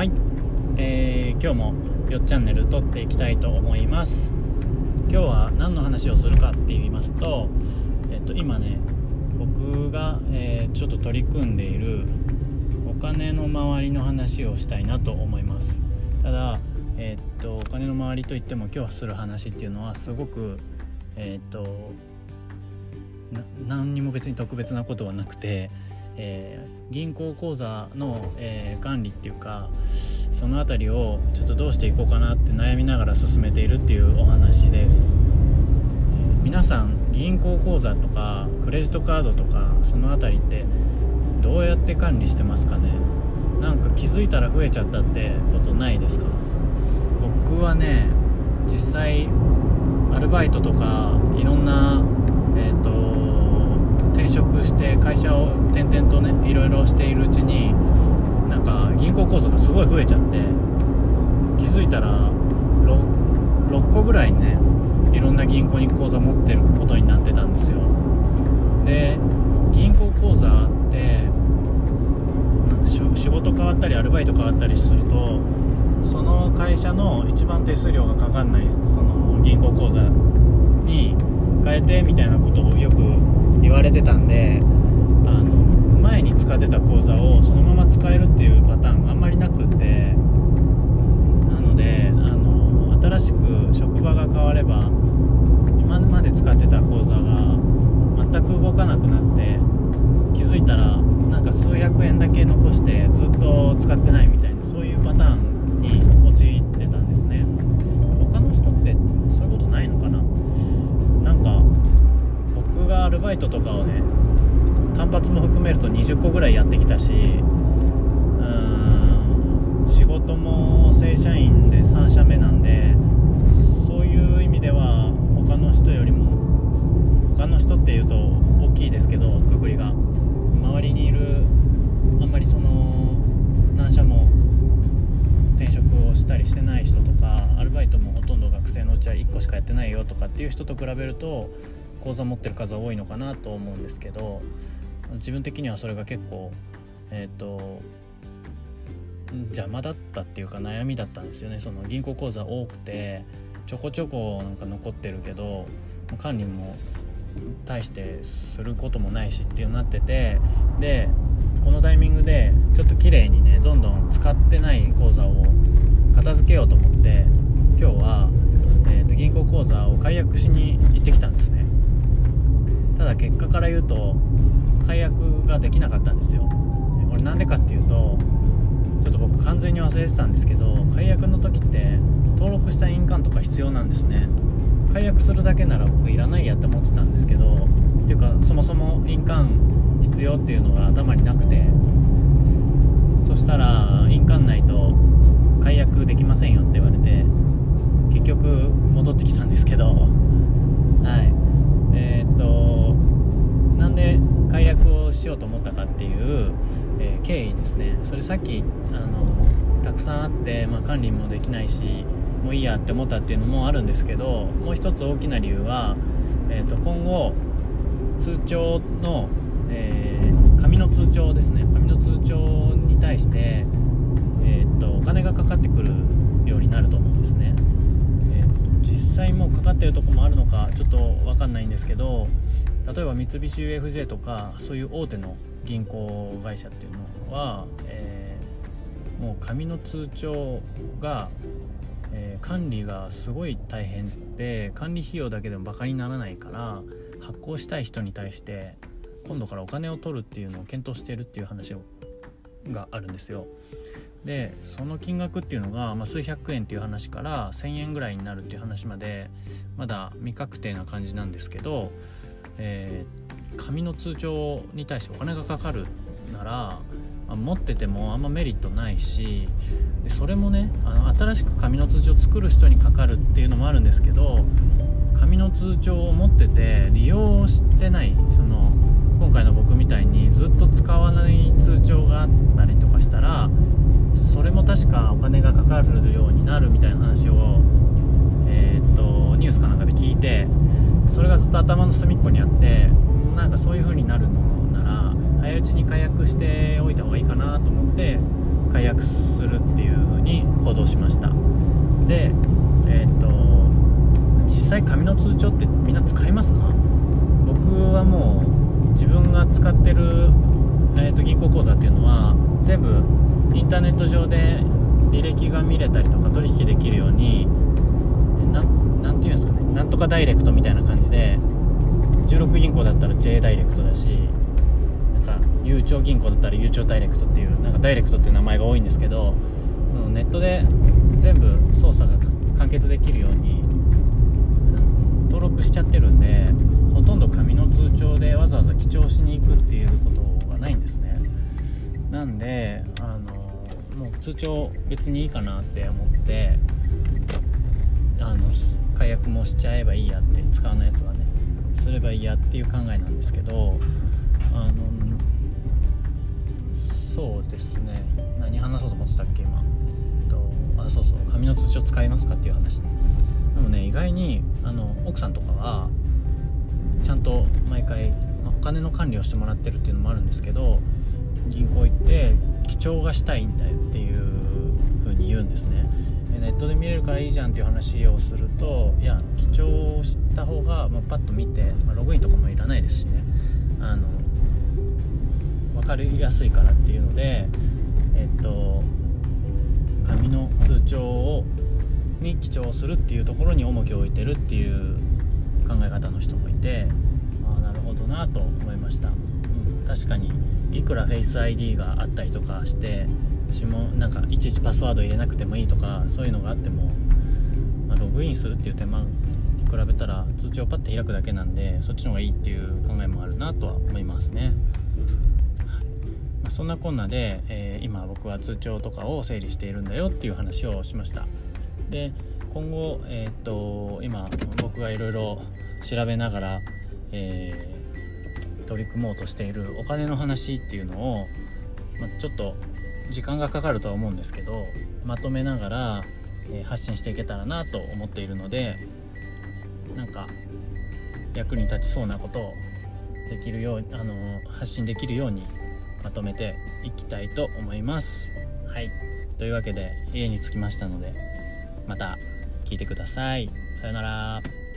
はい、えー、今日もよっチャンネル撮っていきたいと思います。今日は何の話をするかって言いますと,、えーと、今ね僕が、えー、ちょっと取り組んでいるお金の周りの話をしたいなと思います。ただえっ、とお金の周りといっても今日する話っていうのはすごくえっ、と何にも別に特別なことはなくてえー、銀行口座の、えー、管理っていうかその辺りをちょっとどうしていこうかなって悩みながら進めているっていうお話です、えー、皆さん銀行口座とかクレジットカードとかその辺りってどうやって管理してますかね？なんか気づいたら増えちゃったってことないですか？僕はね実際アルバイトとかいろんな、会社を転々とねいろいろしているうちになんか銀行口座がすごい増えちゃって気づいたら 6, 6個ぐらいねいろんな銀行に口座持ってることになってたんですよ。で銀行口座って仕事変わったりアルバイト変わったりするとその会社の一番手数料がかかんないその銀行口座に変えてみたいなことをよく言われてたんで前に使ってた口座をそのまま使えるっていうパターンがあんまりなくってなのであの新しく職場が変われば今まで使ってた口座が全く動かなくなって気づいたらなんか数百円だけ残してずっと使ってないみたいなそういうパターンに陥ってたんですね。他の人ってそういうことないのかな？なんか僕がアルバイトとかをね単発も含めると20個ぐらいやってきたしうん仕事も正社員で3社目なんでそういう意味では他の人よりも他の人っていうと大きいですけどくくりが。周りにいるあんまりその何社も転職をしたりしてない人とかアルバイトもほとんど学生のうちは1個しかやってないよとかっていう人と比べると口座持ってる数は多いのかなと思うんですけど自分的にはそれが結構えっ、ー、と邪魔だったっていうか悩みだったんですよね。その銀行口座多くてちょこちょこなんか残ってるけど管理も大してすることもないしっていうなっててでこのタイミングでちょっと綺麗にねどんどん使ってない口座を片付けようと思って今日は、えー、と銀行口座を解約しに行ってきたんですね。ただ結果から言うと解約ができなかったんですよ。これなんでかっていうとちょっと僕完全に忘れてたんですけど解約の時って登録した印鑑とか必要なんですね。解約するだけなら僕いらないやって思ってたんですけどっていうかそもそも印鑑必要っていうのが頭になくて。そしたら印鑑ないと解約できませんよって言われて結局戻ってきたんですけど。しようと思ったかっていう、えー、経緯ですねそれさっきあのたくさんあって、まあ、管理もできないしもういいやって思ったっていうのもあるんですけどもう一つ大きな理由は、えー、と今後通帳の、えー、紙の通帳ですね紙の通帳に対して、えー、とお金がかかってくるようになると思うんですね。実際もうかかってるとこもあるのかちょっと分かんないんですけど例えば三菱 UFJ とかそういう大手の銀行会社っていうのは、えー、もう紙の通帳が、えー、管理がすごい大変で管理費用だけでもバカにならないから発行したい人に対して今度からお金を取るっていうのを検討してるっていう話をがあるんですよ。でその金額っていうのが、まあ、数百円っていう話から1,000円ぐらいになるっていう話までまだ未確定な感じなんですけど、えー、紙の通帳に対してお金がかかるなら、持っててもあんまメリットないしでそれもねあの新しく紙の通帳を作る人にかかるっていうのもあるんですけど紙の通帳を持ってて利用してないその今回の僕みたいにずっと使わない通帳があったりとかしたらそれも確かお金がかかるようになるみたいな話を、っと頭の隅っこにあってなんかそういう風になるのなら早いうちに解約しておいた方がいいかなと思って解約するっていう風に行動しました。でえっ、と実際紙の通帳ってみんな使いますか？僕はもう自分が使ってる、えー、と銀行口座っていうのは全部インターネット上で履歴が見れたりとか取引できるように何ていうんですかねなんとかダイレクトみたいな感じ16銀行だったら J ダイレクトだしなんかゆうちょ銀行だったらゆうちょダイレクトっていうなんかダイレクトっていう名前が多いんですけどそのネットで全部操作が完結できるように登録しちゃってるんでほとんど紙の通帳でわざわざ記帳しに行くっていうことがないんですね。なんであのもう通帳別にいいかなって思ってあの解約もしちゃえばいいやって使わないやつはねすればいいやっていう考えなんですけどあのそうですね。何話そうと思ってたっけ今、えっと、あそうそう。紙の通帳使いますかっていう話でもね意外にあの奥さんとかはちゃんと毎回お金の管理をしてもらってるっていうのもあるんですけど銀行行って記帳がしたいんだよっていう風に言うんですね。ネットで見れるからいいじゃんっていう話をするといや記帳した方が、まあ、パッと見て、まあ、ログインとかもいらないですしね。あの分かりやすいからっていうのでえっと紙の通帳をに記帳するっていうところに重きを置いてるっていう考え方の人もいてああなるほどなと思いました、うん、確かにいくらフェイス ID があったりとかして指紋なんかいちいちパスワード入れなくてもいいとかそういうのがあっても、まあ、ログインするっていう手間に比べたら通知をパッて開くだけなんでそっちの方がいいっていう考えもあるなとは思いますね、まあ、そんなこんなで、えー、今僕は通帳とかを整理しているんだよっていう話をしました。で今後、えー、っと今僕がいろいろ調べながら、えー、取り組もうとしているお金の話っていうのを、まあ、ちょっと時間がかかるとは思うんですけどまとめながら、えー、発信していけたらなと思っているのでなんか役に立ちそうなことをできるようあの発信できるようにまとめていきたいと思います。はいというわけで家に着きましたのでまた聞いてください。さよなら。